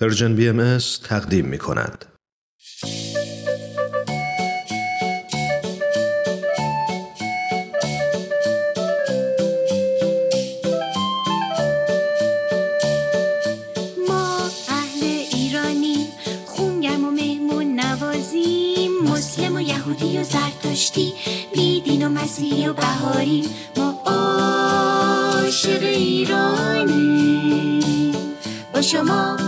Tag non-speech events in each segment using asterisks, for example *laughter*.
پرژن بی ام تقدیم می کند. یهودی و زرتشتی بیدین و مسیحی و بهاری ما عاشق ایرانی با شما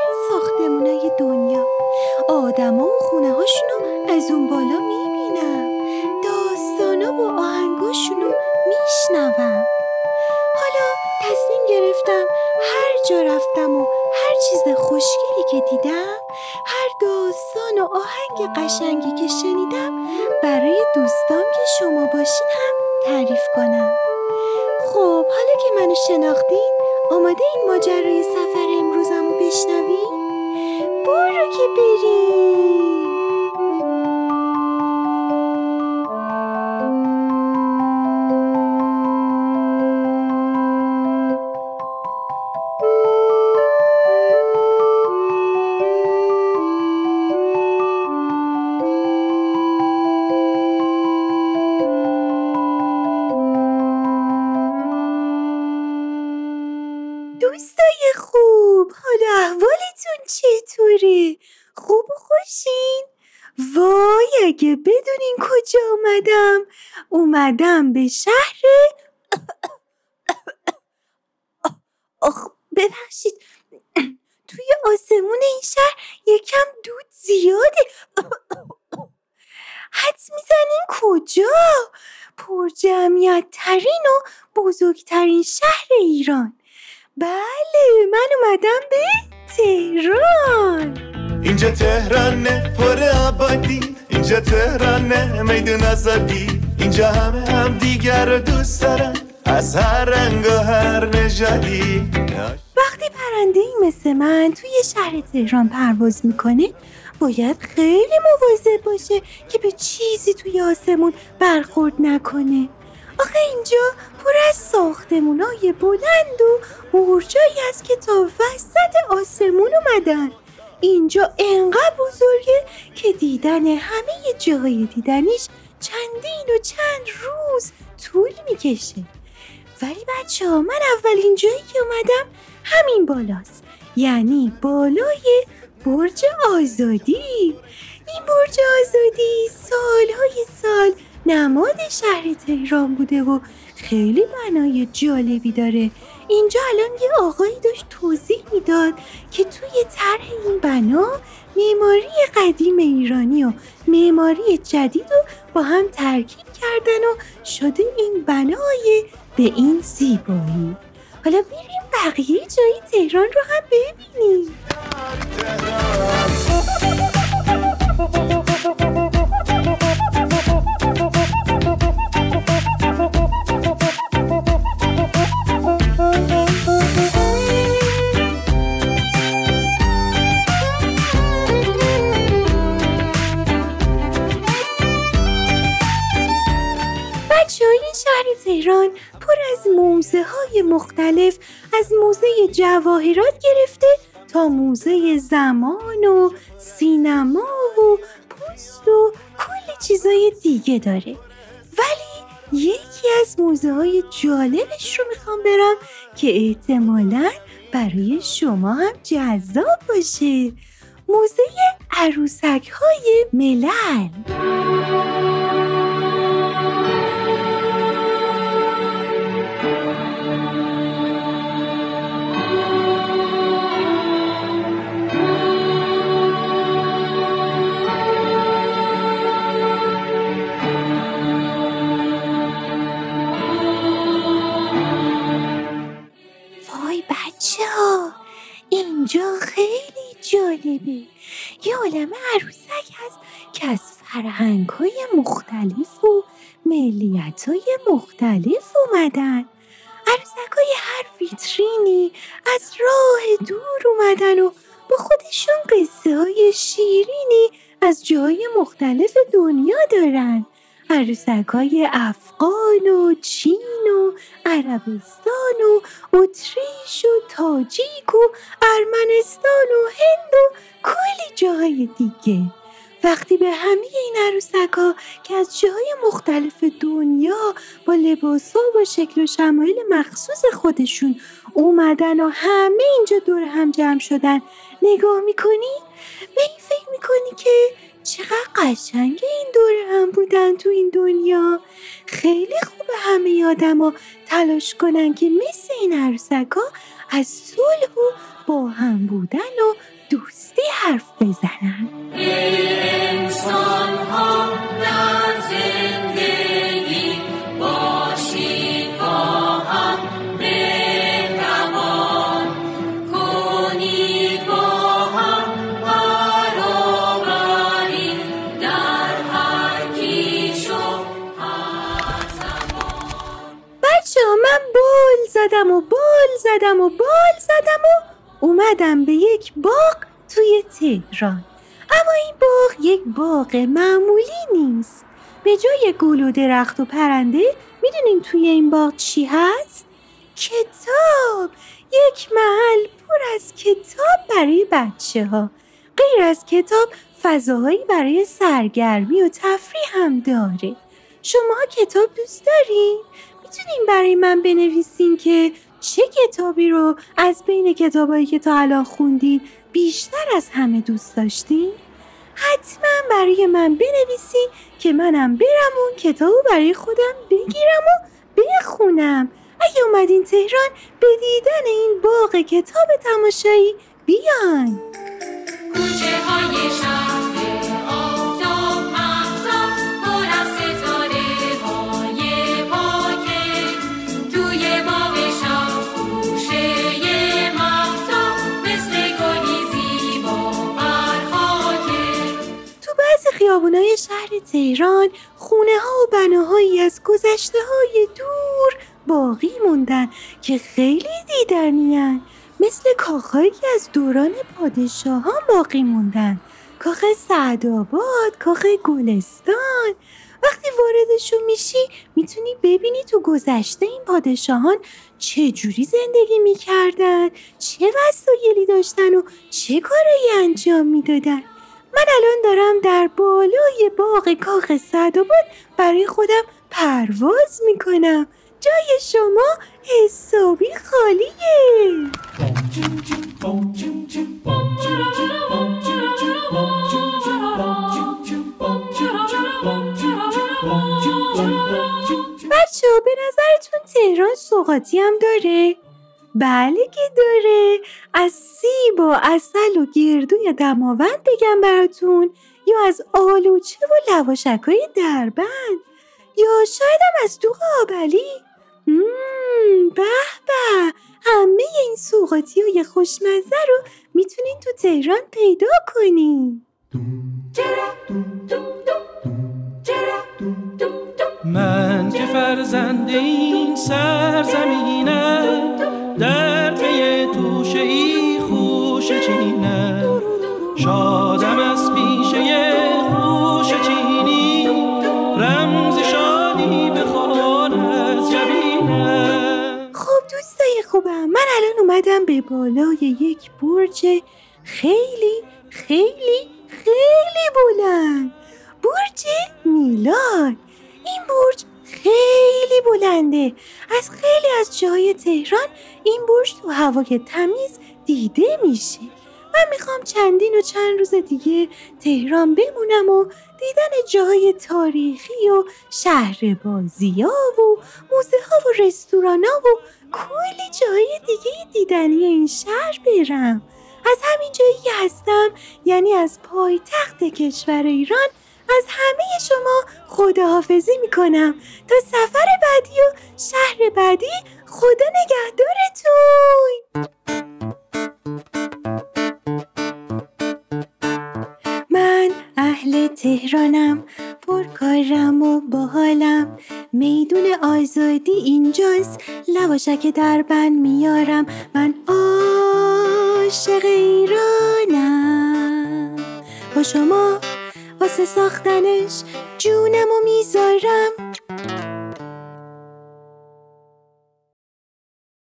شما باشین هم تعریف کنم. خب حالا که منو شناختین آماده این ماجرای سفر امروزم رو بشنوین برو که بریم. حالا احوالتون چطوره؟ خوب و خوشین؟ وای اگه بدونین کجا اومدم اومدم به شهر *coughs* آخ ببخشید *coughs* توی آسمون این شهر یکم دود زیاده *coughs* حدس می‌زنین کجا؟ پر جمعیت ترین و بزرگترین شهر ایران بله من اومدم به تهران. اینجا تهرانه پر آبادی. اینجا تهرانه میدون آزادی. اینجا همه هم دیگر رو دوست دارن. از هر رنگ و هر نژادی. وقتی پرنده ای مثل من توی شهر تهران پرواز می‌کنه باید خیلی مواظب باشه که به چیزی توی آسمون برخورد نکنه. آخه اینجا پر از ساختمونای بلند و برجایی است که تا وسط آسمون اومدن. اینجا انقدر بزرگه که دیدن همه جاهای دیدنیش چندین و چند روز طول می‌کشه. ولی بچه ها من اولین جایی که اومدم همین بالاست. یعنی بالای برج آزادی. این برج آزادی سالهای سال نماد شهر تهران بوده و خیلی معنای جالبی داره. اینجا الان یه آقایی داشت توضیح می‌داد که توی طرح این بنا معماری قدیم ایرانی و معماری جدید رو با هم ترکیب کردن و شده این بنای به این زیبایی. حالا بریم بقیه جای تهران رو هم ببینیم. موزه های مختلف از موزه جواهرات گرفته تا موزه زمان و سینما و پوست و کلی چیزای دیگه داره. ولی یکی از موزه های جالبش رو می‌خوام برم که احتمالا برای شما هم جذاب باشه. موزه عروسک های ملل. اینجا خیلی جالبه. یه عالم عروسک هست که از فرهنگ های مختلف و ملیت های مختلف اومدن. عروسک های هر ویترینی از راه دور اومدن و با خودشون قصه های شیرینی از جای مختلف دنیا دارن. عروسک های افغان و چین و عربستان و اتریش و تاجیک و ارمنستان و هند و کلی جاهای دیگه وقتی به همه این عروسک ها که از جاهای مختلف دنیا با لباس و با شکل و شمایل مخصوص خودشون اومدن و همه اینجا دور هم جمع شدن نگاه می‌کنی؟ به این فکر می‌کنی که چقدر قشنگ این دور هم بودن تو این دنیا. خیلی خوبه همه آدما تلاش کنن که مثل این عروسک ها از صلح و با هم بودن و دوستی حرف بزنن. انسان ها زدم و بال زدم و بال زدم و اومدم به یک باغ توی تهران. اما این باغ یک باغ معمولی نیست. به جای گل و درخت و پرنده می‌دونین توی این باغ چی هست؟ کتاب! یک محل پر از کتاب برای بچه ها غیر از کتاب فضاهایی برای سرگرمی و تفریح هم داره. شما کتاب دوست دارین؟ می‌تونین برای من بنویسین که چه کتابی رو از بین کتابایی که تا الان خوندین بیشتر از همه دوست داشتین؟ حتما برای من بنویسین که منم برم اون کتاب برای خودم بگیرم و بخونم اگه اومدین تهران به دیدن این باغ کتاب تماشایی بیان کوچه های شهر خیابونای شهر تهران خونه ها و بناهایی از گذشته های دور باقی موندن که خیلی دیدنیان مثل کاخهایی از دوران پادشاهان باقی موندن. کاخ سعدآباد کاخ گلستان. وقتی واردشون میشی می‌تونی ببینی تو گذشته این پادشاهان چه جوری زندگی می‌کردن چه وسایلی داشتن و چه کارایی انجام می‌دادن. من الان دارم در بالای باغ کاخ سعدآباد برای خودم پرواز می‌کنم جای شما حسابی خالیه بچه ها به نظرتون تهران سوقاتی هم داره؟ بله که داره. از سیب و اصل و گردو یا دماوند بگم براتون. یا از آلوچه و لواشک های دربند. یا شایدم از دوغ آبلی. مم، به به. همه این سوقاتی های خوشمزه رو می‌تونین تو تهران پیدا کنین. من که فرزند این سرزمینم خوبم. من الان اومدم به بالای یک برج خیلی خیلی خیلی بلند. برج میلاد این برج خیلی بلنده. از خیلی از جاهای تهران این برج تو هوای تمیز دیده میشه. من می‌خوام چندین و چند روز دیگه تهران بمونم و دیدن جاهای تاریخی و شهر بازی ها و موزه ها و رستوران ها و کلی جای دیگه دیدنی این شهر برم. از همین جایی که هستم یعنی از پایتخت کشور ایران از همه شما خداحافظی می‌کنم. تا سفر بعدی و شهر بعدی خدا نگهدارتون! تهرانم پرکارم و باحالم. میدون آزادی اینجاست لواشک در بند میارم. من عاشق ایرانم. با شما واسه ساختنش جونم و می‌ذارم.